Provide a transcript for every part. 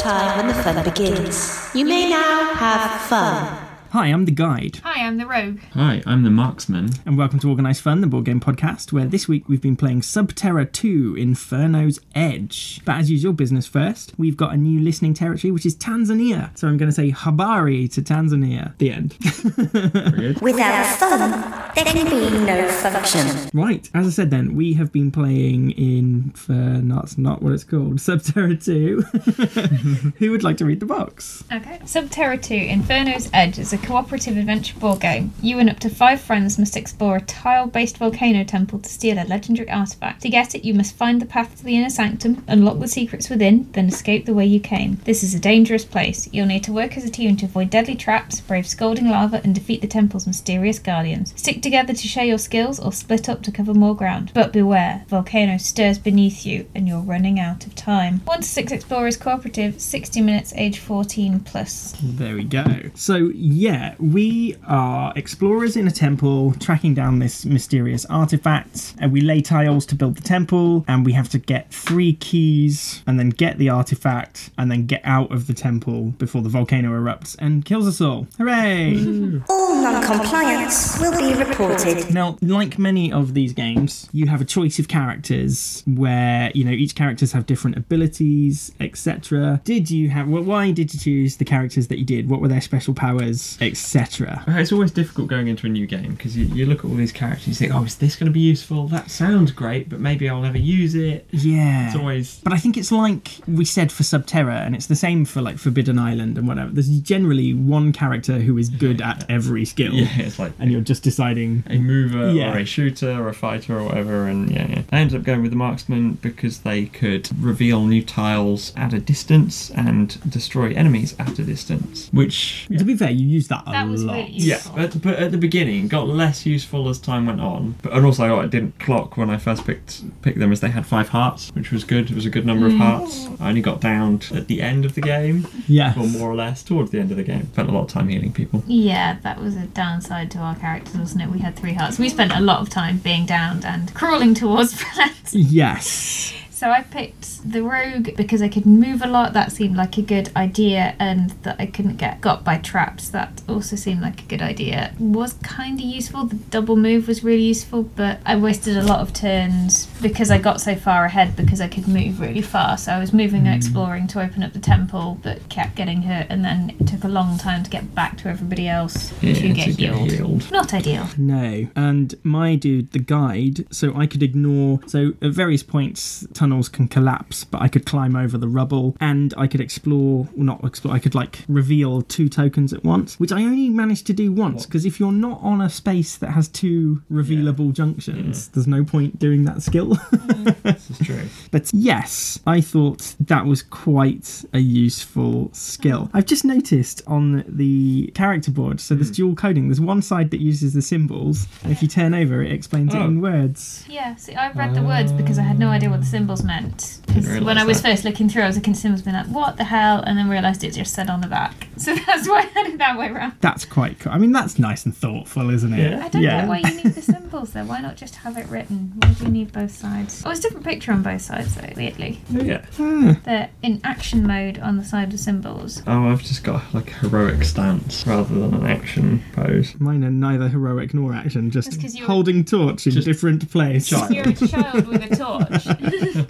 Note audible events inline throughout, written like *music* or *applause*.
time when the fun begins. You may now have fun. Hi, I'm the guide, Hi, I'm the rogue. Hi, I'm the marksman. and welcome to Organised Fun, the board game podcast, where this week we've been playing Subterra 2 Inferno's Edge. But as usual, business first, we've got a new listening territory, which is Tanzania. So I'm going to say Habari to Tanzania. The end. Without fun, there can be no function. right, as I said then, we have been playing Inferno, that's not what it's called, Subterra 2. *laughs* Who would like to read the box? Okay. Subterra 2 Inferno's Edge is a cooperative adventure board game. You and up to five friends must explore a tile based volcano temple to steal a legendary artifact. To get it, you must find the path to the inner sanctum, unlock the secrets within, then escape the way you came. This is a dangerous place. You'll need to work as a team to avoid deadly traps, brave scalding lava, and defeat the temple's mysterious guardians. Stick together to share your skills or split up to cover more ground. But beware, volcano stirs beneath you and you're running out of time. 1 to 6 Explorers Cooperative, 60 minutes, age 14 plus. There we go. So, yeah, we are explorers in a temple tracking down this mysterious artifact, and we lay tiles to build the temple, and we have to get three keys and then get the artifact and then get out of the temple before the volcano erupts and kills us all. Hooray! All non-compliance will be reported. Now, like many of these games, you have a choice of characters where, you know, each characters have different abilities, etc. Did you have well, why did you choose the characters that you did? What were their special powers, etc.? Uh, It's always difficult going into a new game because you, you look at all these characters and you think, oh, is this going to be useful? That sounds great, but maybe I'll never use it. Yeah. It's always. But I think it's like we said for Subterra, and it's the same for like Forbidden Island and whatever. There's generally one character who is good *laughs* at every skill, Yeah, it's like and you're just deciding. a mover Yeah. or a shooter or a fighter or whatever. And yeah, yeah. I ended up going with the marksman because they could reveal new tiles at a distance and destroy enemies at a distance, which. To be fair, you use that a That was lot. really Yeah, useful. but, but at the beginning, got less useful as time went on. But and also, I didn't clock when I first picked picked them as they had five hearts, which was good. It was a good number of mm. hearts. I only got downed at the end of the game, Yes. or more or less towards the end of the game. Spent a lot of time healing people. Yeah, that was a downside to our characters, wasn't it? We had three hearts. We spent a lot of time being downed and crawling towards *laughs* plants. Yes. So I picked the rogue because I could move a lot. That seemed like a good idea, and that I couldn't get got by traps. That also seemed like a good idea. Was kind of useful. The double move was really useful, but I wasted a lot of turns because I got so far ahead because I could move really fast. So I was moving and mm. exploring to open up the temple, but kept getting hurt, and then it took a long time to get back to everybody else Yeah, to get healed. Not ideal. No. And my dude, the guide, so I could ignore. So at various points, tunnels can collapse, but I could climb over the rubble and I could explore, well, not explore, I could like reveal two tokens at once, which I only managed to do once because if you're not on a space that has two revealable junctions, there's no point doing that skill. *laughs* Mm, this is true. *laughs* But yes, I thought that was quite a useful skill. I've just noticed on the character board, so there's hmm. dual coding. There's one side that uses the symbols, and if you turn over, it explains it Oh. in words. Yeah, see, I've read the words because I had no idea what the symbols meant. 'Cause realise when I was that. first looking through, I was looking at symbols, being like, "What the hell?" and then realised it just said on the back. *laughs* So that's why I had it that way around. That's quite cool. I mean, that's nice and thoughtful, isn't it? Yeah. I don't know why you need the *laughs* symbols though. Why not just have it written? Why do you need both sides? Oh, it's a different picture on both sides though. Weirdly, yeah. Hmm. they're in action mode on the side of symbols. Oh, I've just got like a heroic stance rather than an action pose. Mine are neither heroic nor action, just That's 'cause holding torch in Just different place. child. You're a child with a torch. *laughs*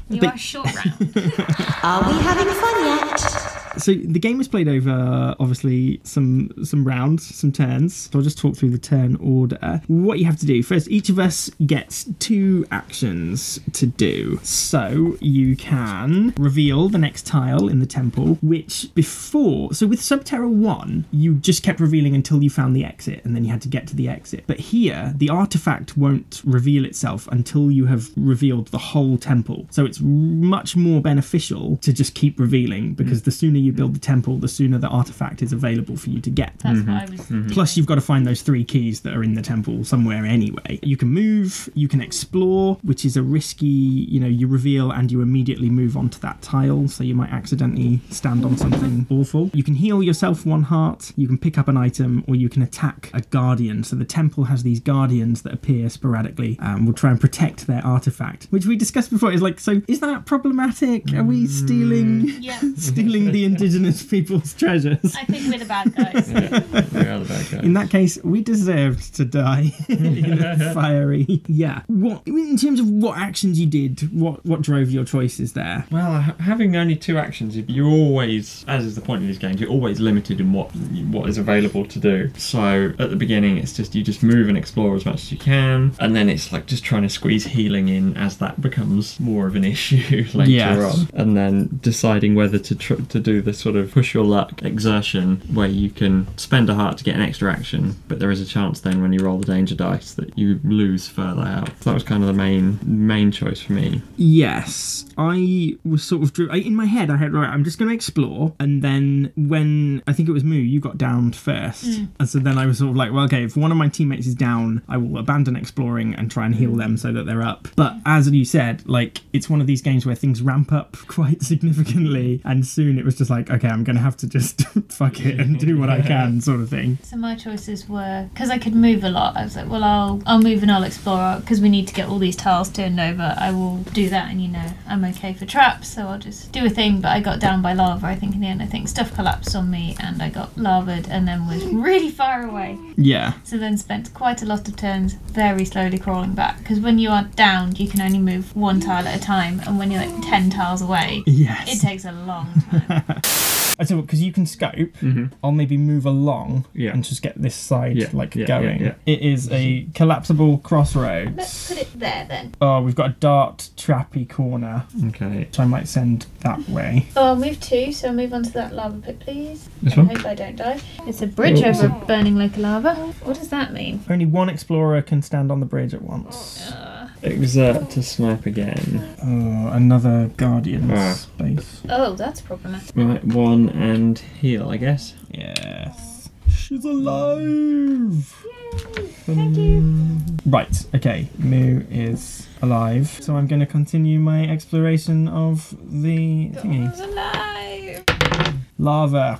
you are short round. *laughs* Are we having fun yet? So the game is played over obviously some some rounds, some turns. So I'll just talk through the turn order. What you have to do first, each of us gets two actions to do. So you can reveal the next tile in the temple, which before so with Subterra One, you just kept revealing until you found the exit, and then you had to get to the exit. But here, the artifact won't reveal itself until you have revealed the whole temple. So it's much more beneficial to just keep revealing because mm. the sooner you you build the temple, the sooner the artifact is available for you to get. That's Mm-hmm. what I mm-hmm. was. Mm-hmm. Plus, you've got to find those three keys that are in the temple somewhere anyway. You can move, you can explore, which is a risky, you know, you reveal and you immediately move onto that tile, so you might accidentally stand on something awful. You can heal yourself one heart, you can pick up an item, or you can attack a guardian. So the temple has these guardians that appear sporadically and will try and protect their artifact, which we discussed before. Is like, so is that problematic? Are we stealing? Mm. *laughs* Yeah, *laughs* Stealing the indigenous people's treasures. I think we're the bad guys. *laughs* we are the bad guys. In that case, we deserved to die in a fiery. Yeah. What in terms of what actions you did? What what drove your choices there? Well, having only two actions, you're always, as is the point of these games, you're always limited in what what is available to do. So at the beginning, it's just you just move and explore as much as you can, and then it's like just trying to squeeze healing in as that becomes more of an issue *laughs* later Yes. on, and then deciding whether to tr- to do this sort of push your luck exertion where you can spend a heart to get an extra action, but there is a chance then when you roll the danger dice that you lose further out. So that was kind of the main main choice for me. Yes, I was sort of drew I, in my head. I had right. I'm just going to explore, and then when I think it was Moo, you got downed first, mm. and so then I was sort of like, well, okay, if one of my teammates is down, I will abandon exploring and try and heal mm. them so that they're up. But as you said, like it's one of these games where things ramp up *laughs* quite significantly, and soon it was just like, okay, I'm going to have to just *laughs* fuck it and do what I can, sort of thing. So my choices were because I could move a lot. I was like, well, I'll I'll move and I'll explore because we need to get all these tiles turned over. I will do that, and you know, I'm okay for traps, so I'll just do a thing. But I got down by lava. I think in the end, I think stuff collapsed on me, and I got lavaed, and then was *laughs* really far away. Yeah. So then spent quite a lot of turns very slowly crawling back because when you are down, you can only move one tile at a time, and when you're like ten tiles away, Yes. it takes a long time. *laughs* I tell because you can scope. Mm-hmm. I'll maybe move along Yeah. and just get this side Yeah, like yeah, going. yeah, It is a collapsible crossroads. Let's put it there then. Oh, we've got a dart trappy corner, Okay. which I might send that way. Oh, I'll move two, so I'll move onto that lava pit, please. This one? I one? hope I don't die. It's a bridge Oh, over a burning lake of lava. What does that mean? Only one explorer can stand on the bridge at once. Uh, Exert to snipe again. Oh, another guardian Ah. space. Oh, that's problematic. Right, one and heal, I guess. Yes. She's alive! Thank you. Right, okay. Moo is alive. So I'm going to continue my exploration of the thingy. God's alive. Lava.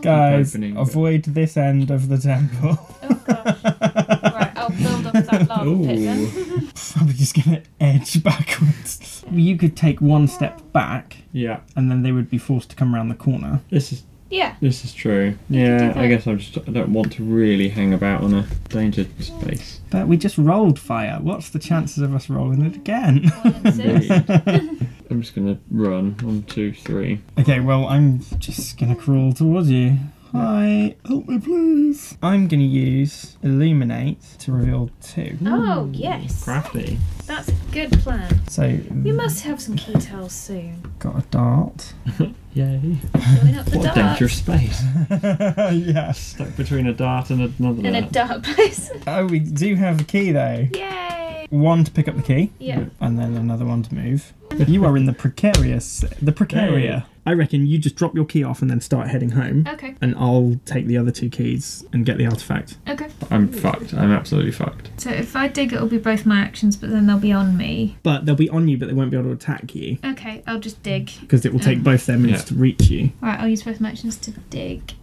Guys, opening. avoid this end of the temple. Oh gosh. right, I'll build up that lava pit then. I'm just gonna edge *laughs* backwards. You could take one step back, Yeah, and then they would be forced to come around the corner. this is Yeah. this is true. do Yeah, I guess I'm just I don't want to really hang about on a danger space. But we just rolled fire. What's the chances of us rolling it again? One. *laughs* I'm just gonna run. One, two, three. okay, well, I'm just gonna crawl towards you. Hi, help me, please. I'm gonna use illuminate to reveal two. Oh yes, Crafty. that's a good plan. So You must have some key tiles soon. got a dart. *laughs* Yay! Going up the What a dart. dangerous space. *laughs* yes. Stuck between a dart and another In a dart. dark place. *laughs* Oh, we do have a key though. Yay! One to pick up the key. Yeah. and then another one to move. You are in the precarious, the Precarea. I reckon you just drop your key off and then start heading home, Okay. and I'll take the other two keys and get the artifact. Okay. I'm fucked. I'm absolutely fucked. So if I dig, it'll be both my actions, but then they'll be on me. But they'll be on you, but they won't be able to attack you Okay, I'll just dig. because it will take um, both their moves Yeah. to reach you. Right, I'll use both my actions to dig.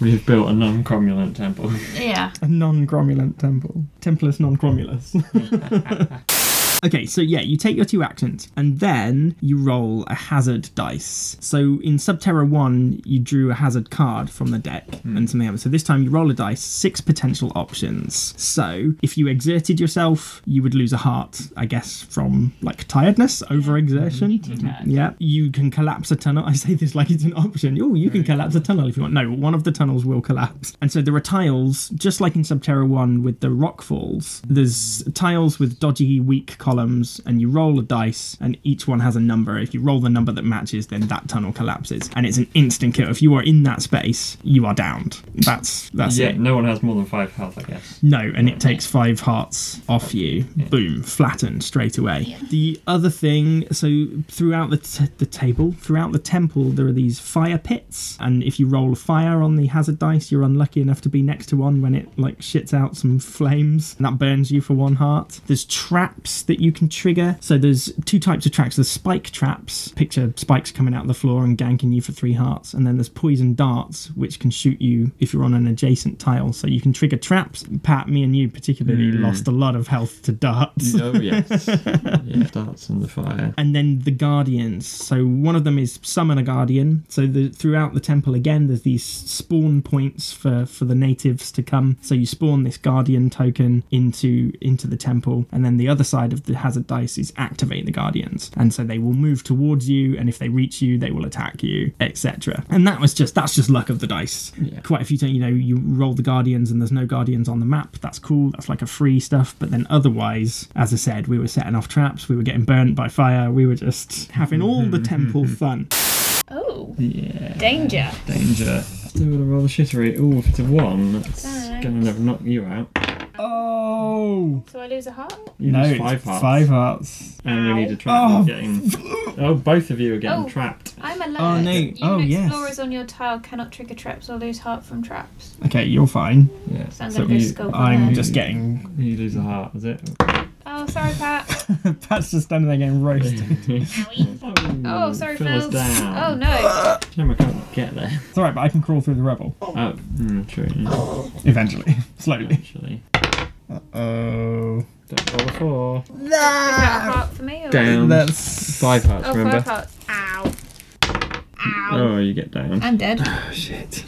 We've built a non-cromulent temple. Yeah. A non-cromulent temple, templus non-cromulus. *laughs* *laughs* Okay, so yeah, you take your two actions and then you roll a hazard dice. So in Subterra 1, you drew a hazard card from the deck hmm. and something else. So this time you roll a dice, six potential options. So if you exerted yourself, you would lose a heart, I guess, from like tiredness, overexertion. too tired. Mm-hmm. Yeah, you can collapse a tunnel. *laughs* I say this like it's an option. Oh, you can collapse a tunnel if you want. No, one of the tunnels will collapse. And so there are tiles, just like in Subterra 1 with the rock falls, there's tiles with dodgy, weak columns and you roll a dice, and each one has a number. If you roll the number that matches, then that tunnel collapses, and it's an instant kill. If you are in that space, you are downed. That's that's yeah, it. no one has more than five health, I guess. No, and it takes five hearts off you. Boom, flattened straight away. The other thing, so throughout the, t- the table, throughout the temple, there are these fire pits, and if you roll a fire on the hazard dice, you're unlucky enough to be next to one when it like shits out some flames, and that burns you for one heart. There's traps that you can trigger. So there's two types of traps. There's spike traps. Picture spikes coming out of the floor and ganking you for three hearts, and then there's poison darts, which can shoot you if you're on an adjacent tile. So you can trigger traps. Pat, me and you particularly hmm. lost a lot of health to darts. Oh yes, *laughs* yeah, darts and the fire. And then the guardians. So one of them is summon a guardian. So the, throughout the temple again, there's these spawn points for for the natives to come. So you spawn this guardian token into into the temple, and then the other side of the hazard dice is activate the guardians. And so they will move towards you, and if they reach you, they will attack you, etc. And that was just that's just luck of the dice. Yeah. Quite a few times, you know, you roll the guardians and there's no guardians on the map. That's cool. That's like a free stuff. But then otherwise, as I said, we were setting off traps. We were getting burnt by fire. We were just having all the *laughs* temple fun. Oh, Yeah. danger. Danger. Still gonna roll the shittery. Oh, if it's a one, that's Thanks. gonna never knock you out. Oh So I lose a heart? You no, lose five hearts. five hearts. And we need a trap. Oh. Getting. Oh, both of you are getting Oh. trapped. I'm alert. Oh, no. You Oh, and yes. explorers on your tile cannot trigger traps or lose heart from traps. Okay, you're fine. Yeah. So I'm So gonna you, I'm just getting. you lose a heart, is it? Oh, sorry, Pat. *laughs* Pat's just standing there getting roasted. *laughs* Oh, sorry, Fell Phil. us down. Oh no. Shame I can't get there. It's alright, but I can crawl through the rubble Oh, mm, true. yeah, eventually, *laughs* slowly. Actually. Oh, Don't roll a four. Is that a heart for me? Or... Down. that's Five hearts, Oh, remember? five hearts. Ow. Ow. Oh, you get down. I'm dead. Oh *sighs* shit.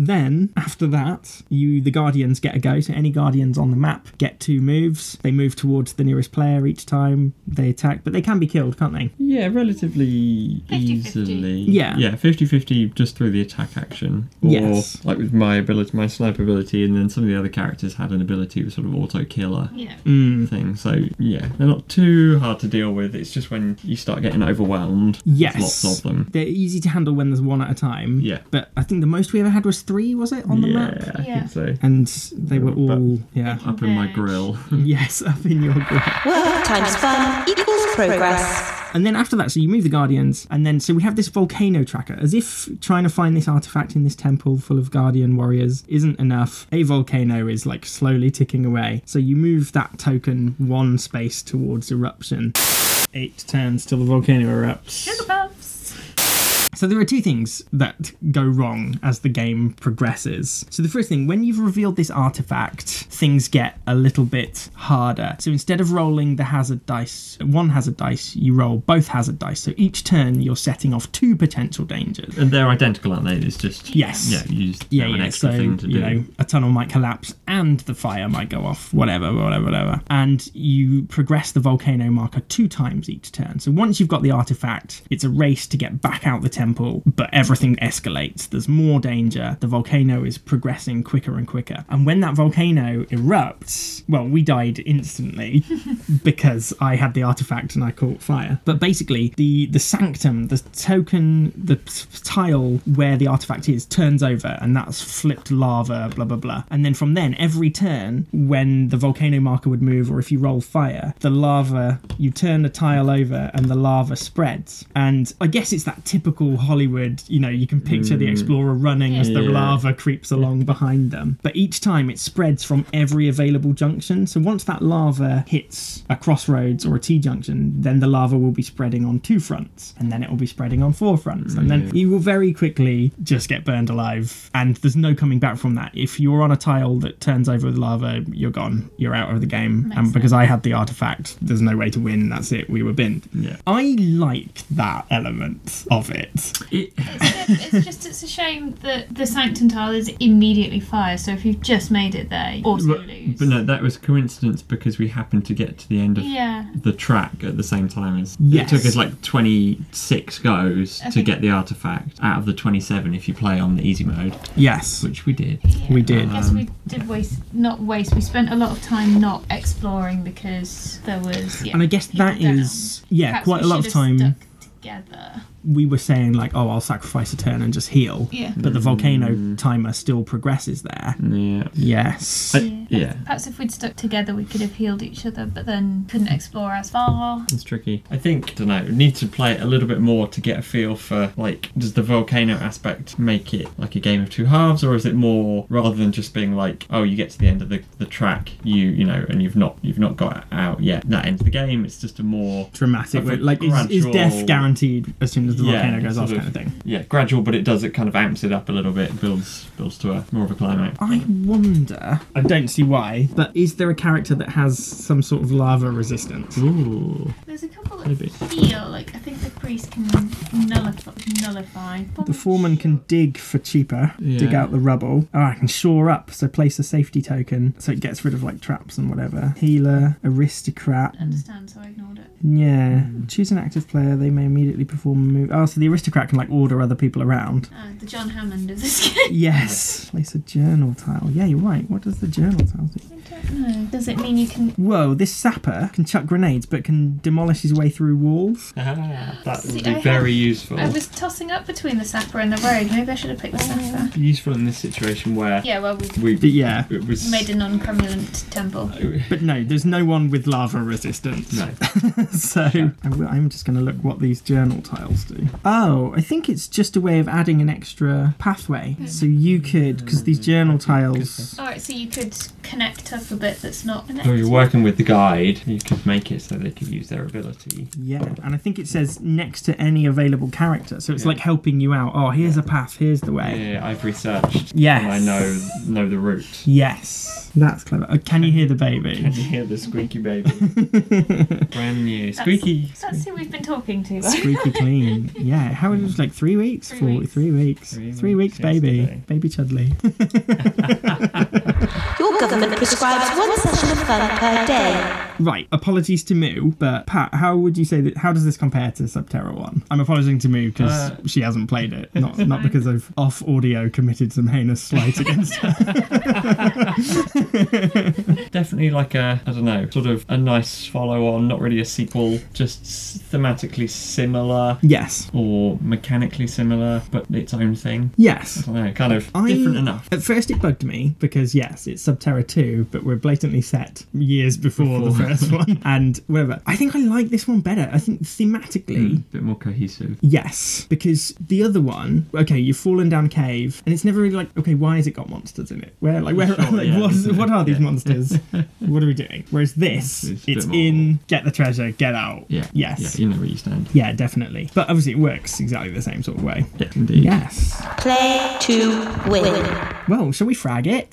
Then, after that, you the guardians get a go. So any guardians on the map get two moves. They move towards the nearest player each time they attack, but they can be killed, can't they? Yeah, relatively 50-50. easily. Yeah. Yeah, 50 50 just through the attack action. Or, Yes. like with my ability, my sniper ability, and then some of the other characters had an ability with sort of auto killer Yeah. Mm. thing. So, yeah, they're not too hard to deal with. It's just when you start getting overwhelmed, there's Yes. lots of them. They're easy to handle when there's one at a time. Yeah. But I think the most we ever had was three, was it, on the yeah, map? I Yeah. think so. And they were But- all, yeah. Up in my grill. *laughs* Yes, up in your grill. Work times fun equals progress. And then after that, so you move the Guardians, and then so we have this volcano tracker. As if trying to find this artifact in this temple full of Guardian warriors isn't enough, a volcano is like slowly ticking away. So you move that token one space towards eruption. Eight turns till the volcano erupts. Sugar puffs. So there are two things that go wrong as the game progresses. So the first thing, when you've revealed this artifact, things get a little bit harder. So instead of rolling the hazard dice, one hazard dice, you roll both hazard dice. So each turn you're setting off two potential dangers. And they're identical, aren't they? It's just. Yes. Yeah, you just Yeah, have an yeah. extra So thing to you do. know, a tunnel might collapse and the fire might go off. Whatever, whatever, whatever. And you progress the volcano marker two times each turn. So once you've got the artifact, it's a race to get back out the temple, but everything escalates. There's more danger. The volcano is progressing quicker and quicker. And when that volcano erupts, well, we died instantly *laughs* because I had the artifact and I caught fire. But basically, the the sanctum, the token, the tile where the artifact is turns over, and that's flipped lava. Blah blah blah. And then from then, every turn when the volcano marker would move, or if you roll fire, the lava you turn the tile over, and the lava spreads. And I guess it's that typical Hollywood. You know, you can picture the mm. explorer running as the Yeah. lava creeps along behind them. But each time it spreads from every available junction. So once that lava hits a crossroads or a T junction, then the lava will be spreading on two fronts, and then it will be spreading on four fronts, and then mm. you will very quickly just get burned alive. And there's no coming back from that. If you're on a tile that turns over with lava, you're gone. You're out of the game. and because I had the artifact, there's no way to win. That's it. We were binned. Yeah. I like that element of it. It, It's, it's just it's a shame that the sanctum tile is immediately fire. So if you've just made it there, you auto but, lose. but no, that was coincidence because we happened to get to the end of Yeah. the track at the same time as Yes. it took us like 26 goes to get the artifact out of the 27 if you play on the easy mode Yes. which we did We did. I guess we did waste, not waste. We spent a lot of time not exploring because there was. Yeah, And I guess that is that down. yeah, Perhaps quite a lot of time stuck together. We were saying, like, oh, I'll sacrifice a turn and just heal. Yeah. But the volcano mm. timer still progresses there. yeah Yes. I- yeah Perhaps if we'd stuck together, we could have healed each other, but then couldn't explore as far. it's tricky i think I don't know We need to play it a little bit more to get a feel for like does the volcano aspect make it like a game of two halves or is it more rather than just being like oh you get to the end of the, the track you you know and you've not you've not got out yet that ends the game it's just a more Dramatic. Like Like, is, is death guaranteed as soon as the Yeah, volcano goes off, sort kind of- of thing? yeah gradual but it does it kind of amps it up a little bit builds builds to a more of a climax I wonder. I don't see why, but is there a character that has some sort of lava resistance? Ooh. There's a couple that Maybe. feel like I think the priest can nullify. nullify. The foreman can dig for cheaper, dig out the rubble. Oh, I can shore up, so place a safety token, so it gets rid of like traps and whatever. Healer, aristocrat. understand, so I ignored it. Yeah. Hmm. Choose an active player, they may immediately perform a move. Oh, so the aristocrat can like order other people around. Uh, the John Hammond of this *laughs* game. Yes. Place a journal tile. Yeah, you're right. What does the journal tile do? I don't know. Does it mean you can? Whoa, this sapper can chuck grenades but can demolish his way through walls. Ah, that See, would be I very have- useful. I was tossing up between the sapper and the rogue. Maybe I should have picked the sapper. Useful in this situation where Yeah, well, we we yeah. it was made a non-cromulent temple. But no, there's no one with lava resistance. no. *laughs* so I will- I'm just going to look what these journal tiles do. Oh, I think it's just a way of adding an extra pathway. Hmm. So you could, because these journal hmm. tiles. All right, so you could connect up a bit that's not So connected. you're working with the guide. You could make it so they could use their ability. Yeah, and I think it says next to any available character. So it's Yeah. like helping you out. Oh, here's a path, here's the way. Yeah, I've researched. Yes. And I know know the route. Yes. That's clever. Oh, can you hear the baby? Can baby? you hear the squeaky baby? *laughs* Brand new. Squeaky. That's who we've been talking to. Squeaky clean. Yeah, how it was like three weeks? Three Four, weeks. Three weeks. Three Three weeks, weeks baby. Baby Chudley. *laughs* Your government prescribes one session of fun per day. Right, apologies to Moo, but Pat, how would you say that? How does this compare to Subterra One? I'm apologising to Moo because Uh, she hasn't played it, not not because I've off audio committed some heinous slight against her. *laughs* *laughs* Definitely like a, I don't know, sort of a nice follow on, not really a sequel, just thematically similar yes, or mechanically similar, but its own thing. yes. I don't know, kind of I- different enough. At first, it bugged me because yes, it's Subterra 2, but we're blatantly set years before, the first one, *laughs* and whatever. I think I like this one better. I think thematically, A bit more cohesive. Yes, because the other one, okay, you've fallen down a cave, and it's never really like, okay, why has it got monsters in it? Where, like, where, Sure, *laughs* like, yeah. what, what are these Yeah. monsters? *laughs* *laughs* what are we doing? Whereas this, It's a bit it's more- in, get the treasure, get out. Yeah. Yes. Yeah, you know where you stand. Yeah, definitely. But obviously, it works exactly the same sort of way. Yeah, indeed. Yes. Play to win. Well, shall we frag it?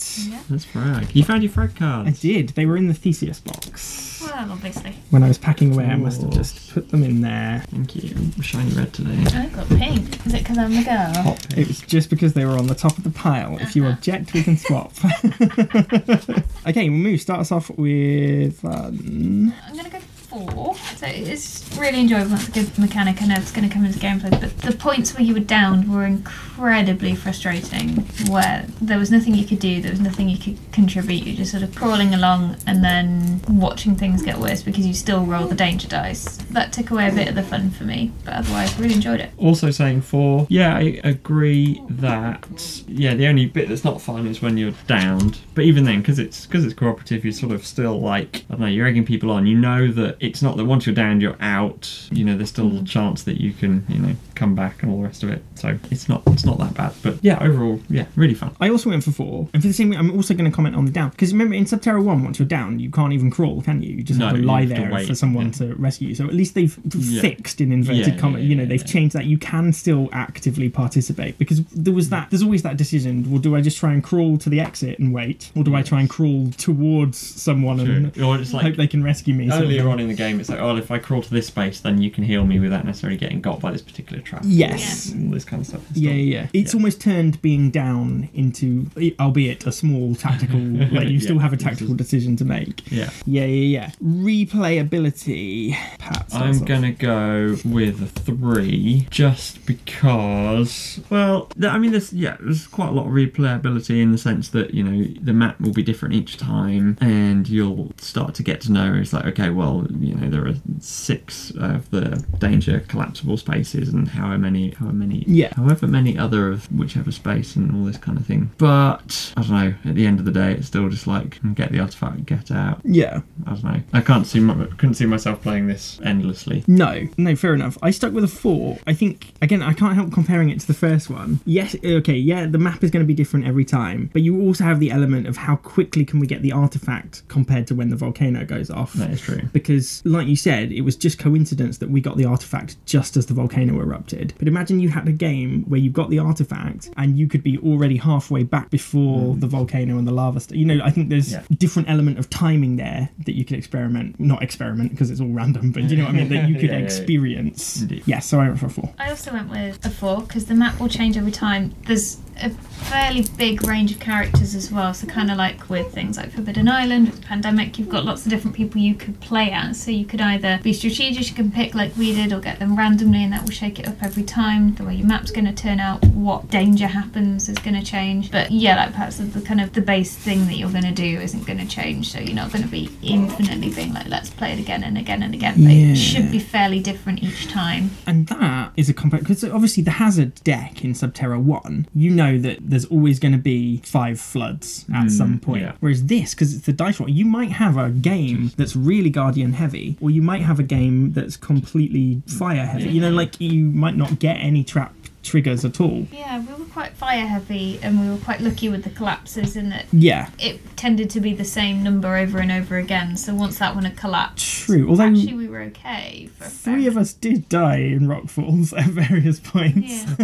That's frag. You found your frag cards. I did. They were in the Theseus box. Well, obviously. When I was packing away, I must have just put them in there. Thank you. Shiny red today. I've got pink. Is it because I'm the girl? Hot It was just because they were on the top of the pile. If you object, we can swap. *laughs* okay, we'll move. Start us off with um, I'm going to go four. So it's really enjoyable. It's a good mechanic. I know it's going to come into gameplay, but the points where you were downed were incredibly frustrating. Where there was nothing you could do, there was nothing you could contribute. You're just sort of crawling along and then watching things get worse because you still roll the danger dice. That took away a bit of the fun for me, but otherwise, really enjoyed it. Also saying four. Yeah, I agree that yeah, the only bit that's not fun is when you're downed. But even then, because it's because it's cooperative, you're sort of still like I don't know, you're egging people on. You know that it's not that once you're downed, you're out. You know, there's still a mm. chance that you can you know come back and all the rest of it. So it's not it's not that bad. But yeah, overall, yeah, really fun. I also went for four, and for the same reason, I'm also going to comment on the down because remember in Subterra One, once you're down, you can't even crawl, can you? You just have to lie have there wait, for someone yeah. to rescue you. So at least they've Yeah. fixed in inverted Yeah, commas. you know, they've changed that. You can still actively participate because there was mm. that. There's always that decision. Well, do I just try and crawl to the exit and wait, or do I try and crawl towards someone and like hope they can rescue me? sort of earlier on in the game game, it's like, oh, if I crawl to this space, then you can heal me without necessarily getting got by this particular trap. Yes. All this kind of stuff. Yeah, yeah, yeah. It's Yeah. almost turned being down into, albeit a small tactical, *laughs* like you still Yeah, have a tactical is- decision to make. Yeah. Yeah, yeah, yeah. Replayability. Pat, I'm gonna go with a three, just because. Well, th- I mean, there's yeah, there's quite a lot of replayability in the sense that you know the map will be different each time, and you'll start to get to know. It's like okay, well, you know, there are six of the danger collapsible spaces, and however many, however many, Yeah. however many other of whichever space, and all this kind of thing. But I don't know. At the end of the day, it's still just like get the artifact, get out. Yeah. I don't know. I can't see. My, couldn't see myself playing this endlessly. No, no, fair enough. I stuck with a four. I think again, I can't help comparing it to the first one. Yes, okay, yeah, the map is going to be different every time, but you also have the element of how quickly can we get the artifact compared to when the volcano goes off. That is true. Because, like you said, it was just coincidence that we got the artifact just as the volcano erupted. But imagine you had a game where you got the artifact and you could be already halfway back before mm. the volcano and the lava. St- you know, I think there's Yeah. different element of timing there that you could experiment. Not experiment because it's all random, but you know what I mean. That you *laughs* could Yeah, yeah, yeah. experience. Indeed. Yeah, so I went for a four. I also went with a four because the map will change every time. There's a fairly big range of characters as well. So kind of like with things like Forbidden Island, with Pandemic, you've got lots of different people you could play as. So you could either be strategic, you can pick like we did, or get them randomly, and that will shake it up every time. The way your map's going to turn out, what danger happens is going to change. But yeah, like perhaps the kind of the base thing that you're going to do isn't going to change. So you're not going to be infinitely being like, let's play it again and again and again. But Yeah. it should be fairly different each time. And that is a complex because obviously the hazard deck in Subterra One, you know that there's always going to be five floods at some mm, point. yeah. Whereas this, because it's the dice roll, you might have a game that's really Guardian heavy, or you might have a game that's completely fire heavy. You know, like you might not get any trap triggers at all. Yeah, we were quite fire heavy and we were quite lucky with the collapses in that Yeah, it tended to be the same number over and over again. So once that one had collapsed, true. Although actually we were okay for a fair three of us did die in rock falls *laughs* at various points. Yeah.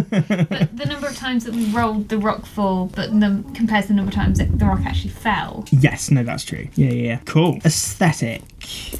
but the number of times that we rolled the rock fall, but the, compared to the number of times that the rock actually fell. Yes, no, that's true. Yeah, yeah, yeah. Cool. Aesthetic.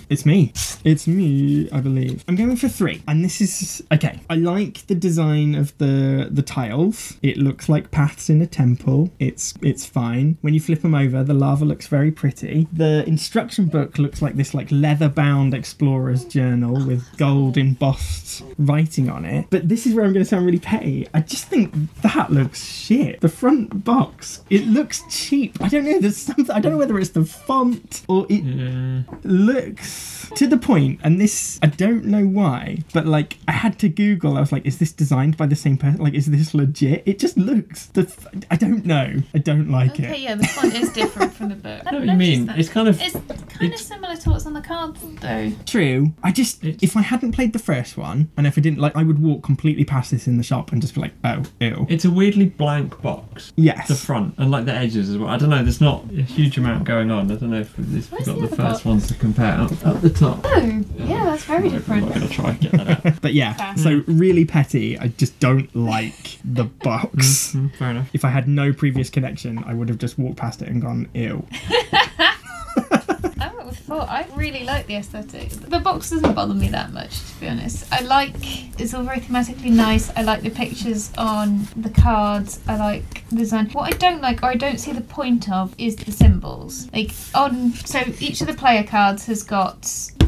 It's me. It's me, I believe. I'm going for three. And this is okay. I like the design of the the tiles. It looks like paths in a temple. It's it's fine. When you flip them over, the lava looks very pretty. The instruction book looks like this like leather bound explorer's journal with gold embossed writing on it. But this is where I'm going to sound really petty. I just think that looks shit. The front box, it looks cheap. I don't know. There's something. I don't know whether it's the font or it Yeah. looks to the. And this, I don't know why, but like I had to Google. I was like, is this designed by the same person? Like, is this legit? It just looks. The. f- I don't know. I don't like Okay, it. yeah, the font is different from the book. *laughs* I know what you mean. It's kind of. It's kind of similar to what's on the cards, though. True. I just, It's- if I hadn't played the first one, and if I didn't like, I would walk completely past this in the shop and just be like, oh, ew. It's a weirdly blank box. Yes. The front and like the edges as well. I don't know. There's not a huge amount going on. I don't know if we've Where's got the the first box? ones to compare up, up the top. Oh, yeah, that's very different. I'm different. not gonna try and get that out. *laughs* But yeah, Fair. so really petty. I just don't like the box. Mm, fair enough. If I had no previous connection, I would have just walked past it and gone, ew. *laughs* Four. I really like the aesthetic. The box doesn't bother me that much, to be honest. I like it's all very thematically nice. I like the pictures on the cards. I like the design. What I don't like, or I don't see the point of, is the symbols. Like on, so each of the player cards has got.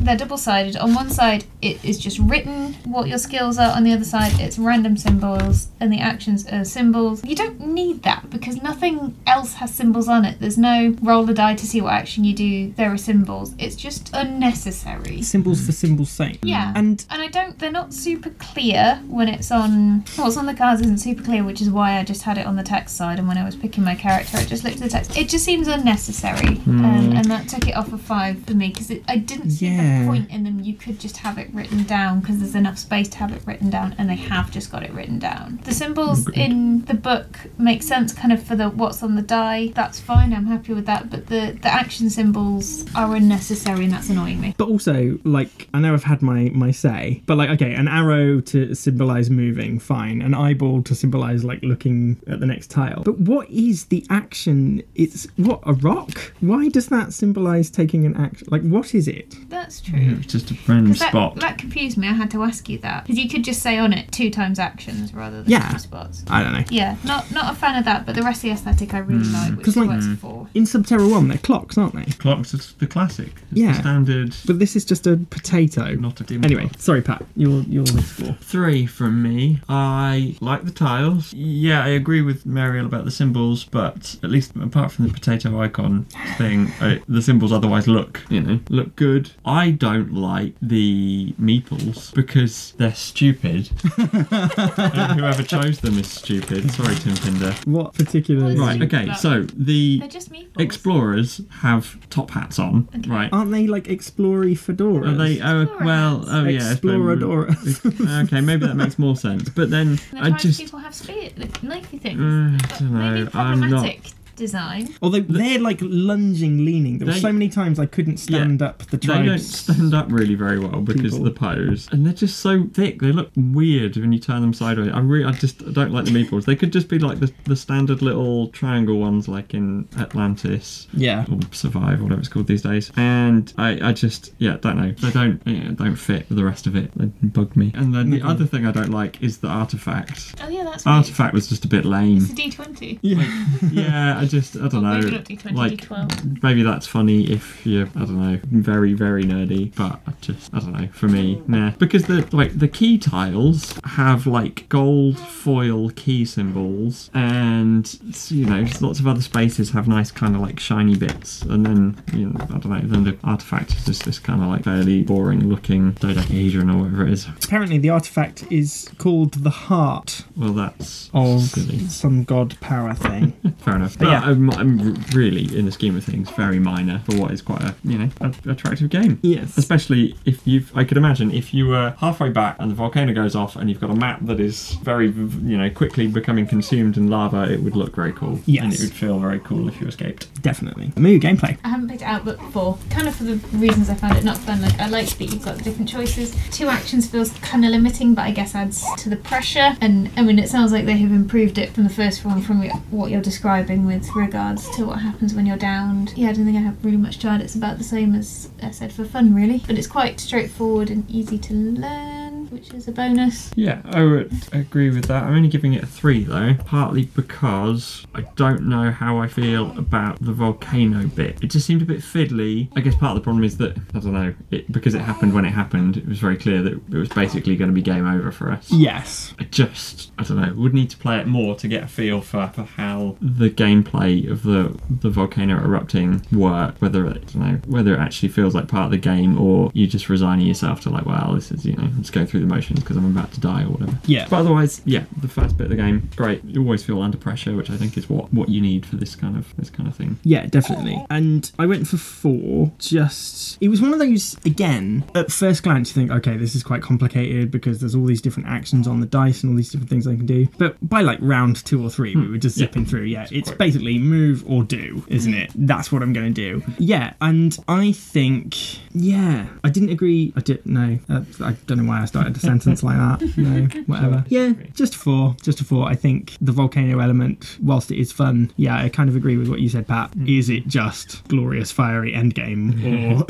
They're double sided. On one side, it is just written what your skills are. On the other side, it's random symbols, and the actions are symbols. You don't need that because nothing else has symbols on it. There's no roll a die to see what action you do. There are symbols. It's just unnecessary. Symbols for symbols' sake. Yeah. And And I don't, they're not super clear when it's on, what's on the cards isn't super clear, which is why I just had it on the text side. And when I was picking my character, I just looked at the text. It just seems unnecessary. Um, and that took it off a five for me because I didn't see Yeah. The point in them. You could just have it written down because there's enough space to have it written down, and they have just got it written down. The symbols Agreed. in the book make sense kind of for the what's on the die. That's fine, I'm happy with that. But the, the action symbols are unnecessary, and that's annoying me. but also, like, I know I've had my my say, but like, okay, an arrow to symbolize moving, fine. An eyeball to symbolize like looking at the next tile. But what is the action? It's what a rock. Why does that symbolize taking an action? Like, what is it? That's true. It's just a random 'Cause That, spot. that confused me. I had to ask you that because you could just say on it two times actions rather than Yeah. two spots. I don't know. Yeah, not not a fan of that, but the rest of the aesthetic I really like, which 'Cause, like- works for. In Subterra 1, they're clocks, aren't they? Clocks are the classic. It's Yeah. The standard. But this is just a potato. Not a dim Anyway, clock. sorry, Pat. You're you'll explore. Three from me. I like the tiles. Yeah, I agree with Mariel about the symbols, but at least apart from the potato icon thing, uh, the symbols otherwise look, you know, look good. I don't like the meeples because they're stupid. and *laughs* whoever chose them is stupid. Sorry, Tim Pinder. What particular? Right. Okay. So the They're just meatballs. explorers have top hats on, Okay. right? Aren't they like explory fedoras? Are they? Oh, Explorer well, oh yeah. Exploradora. okay, maybe that makes more sense. But then And the I times just, people have spear, like, knifey things. uh, I But don't maybe know. I'm not. problematic design. Although they're like lunging, leaning. There were They- so many times I couldn't stand up the They don't tribes. stand up really very well because People. of the pose, and they're just so thick. They look weird when you turn them sideways. I really, I just don't like the meatballs. They could just be like the, the standard little triangle ones, like in Atlantis Yeah. or Survive, or whatever it's called these days. And I, I just, yeah, don't know. They don't, yeah, don't fit with the rest of it. They bug me. And then the other thing I don't like is the artifact. Oh yeah, that's right. Artifact was just a bit lame. It's a D twenty. Yeah. yeah, I just I don't know. maybe not D20, like D12. maybe that's funny if you're I don't know very very nerdy, but I just I don't know. For me, nah, because the like the key tiles have like gold foil key symbols, and you know lots of other spaces have nice kind of like shiny bits, and then you know I don't know. Then the artifact is just this kind of like fairly boring looking dodecahedron or whatever it is. Apparently, the artifact is called the heart Well, that's of silly. some god power thing. *laughs* Fair enough. But But yeah. I'm, I'm really, in the scheme of things, very minor for what is quite a you know a, attractive game. yes. Especially if you've, I could imagine if you were halfway back and the volcano goes off and you've got a map that is very, you know, quickly becoming consumed in lava, it would look very cool. Yes. And it would feel very cool if you escaped. Definitely. Moo gameplay. I haven't picked it out, but for kind of for the reasons I found it not fun. Like I like that you've got the different choices. Two actions feels kind of limiting, but I guess adds to the pressure. And I mean, it sounds like they have improved it from the first one, from what you're describing with regards to what happens when you're downed. Yeah, I don't think I have really much add. It's about the same as I said for fun, really. But it's quite straightforward and easy to learn, which is a bonus. Yeah, I would agree with that. I'm only giving it a three though, partly because I don't know how I feel about the volcano bit. It just seemed a bit fiddly. I guess part of the problem is that I don't know, it because it happened when it happened. It was very clear that it was basically going to be game over for us. Yes. I just, I don't know, would need to play it more to get a feel for, for how the gameplay of the the volcano erupting work. Whether it, I don't know, whether it actually feels like part of the game or you just resigning yourself to like, well, this is you know, let's go through the motions because I'm about to die or whatever. Yeah. But otherwise, yeah, the first bit of the game, great. You always feel under pressure, which I think is what what you need for this kind of this kind of thing. Yeah, definitely. And I went for four. Just it was one of those again. At first glance, you think, okay, this is quite complicated because there's all these different actions on the dice and all these different things I can do. But by like round two or three, we were just Yeah. zipping through. Yeah, it's quite- basically move or do, isn't it? That's what I'm going to do. Yeah, and I think, yeah, I didn't agree. I didn't know. Uh, I don't know why I started a sentence like that. *laughs* No, whatever. Yeah, just a four. Just a four. I think the volcano element, whilst it is fun, yeah, I kind of agree with what you said, Pat. Mm. Is it just glorious fiery endgame, or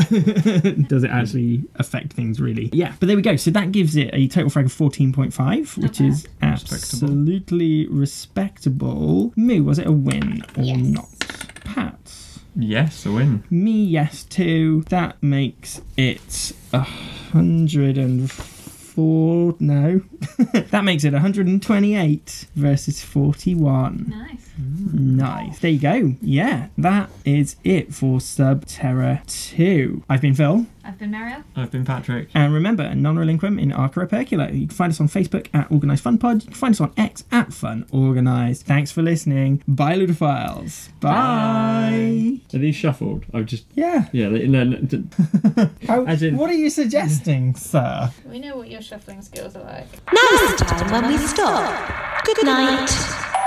*laughs* does it actually affect things really? Yeah, but there we go. So that gives it a total frag of fourteen point five, which bad. is absolutely respectable. Moo, was it a win or Yes. not? Pat. Yes, a win. Me, yes, too. That makes it a hundred and four. No, *laughs* that makes it 128 versus 41. Nice. Nice. There you go. Yeah, that is it for Subterra 2. I've been Phil. I've been Mariel. I've been Patrick. And remember, non relinquum in Arca Percula. You can find us on Facebook at Organised Fun Pod. You can find us on X at Fun Organised. Thanks for listening. Bye, Ludophiles. Bye. Are these shuffled? I've just Yeah. yeah. they- No, no, d- How, *laughs* oh, As in- what are you suggesting, *laughs* sir? We know what your shuffling skills are like. Now's the time when we stop. Good night.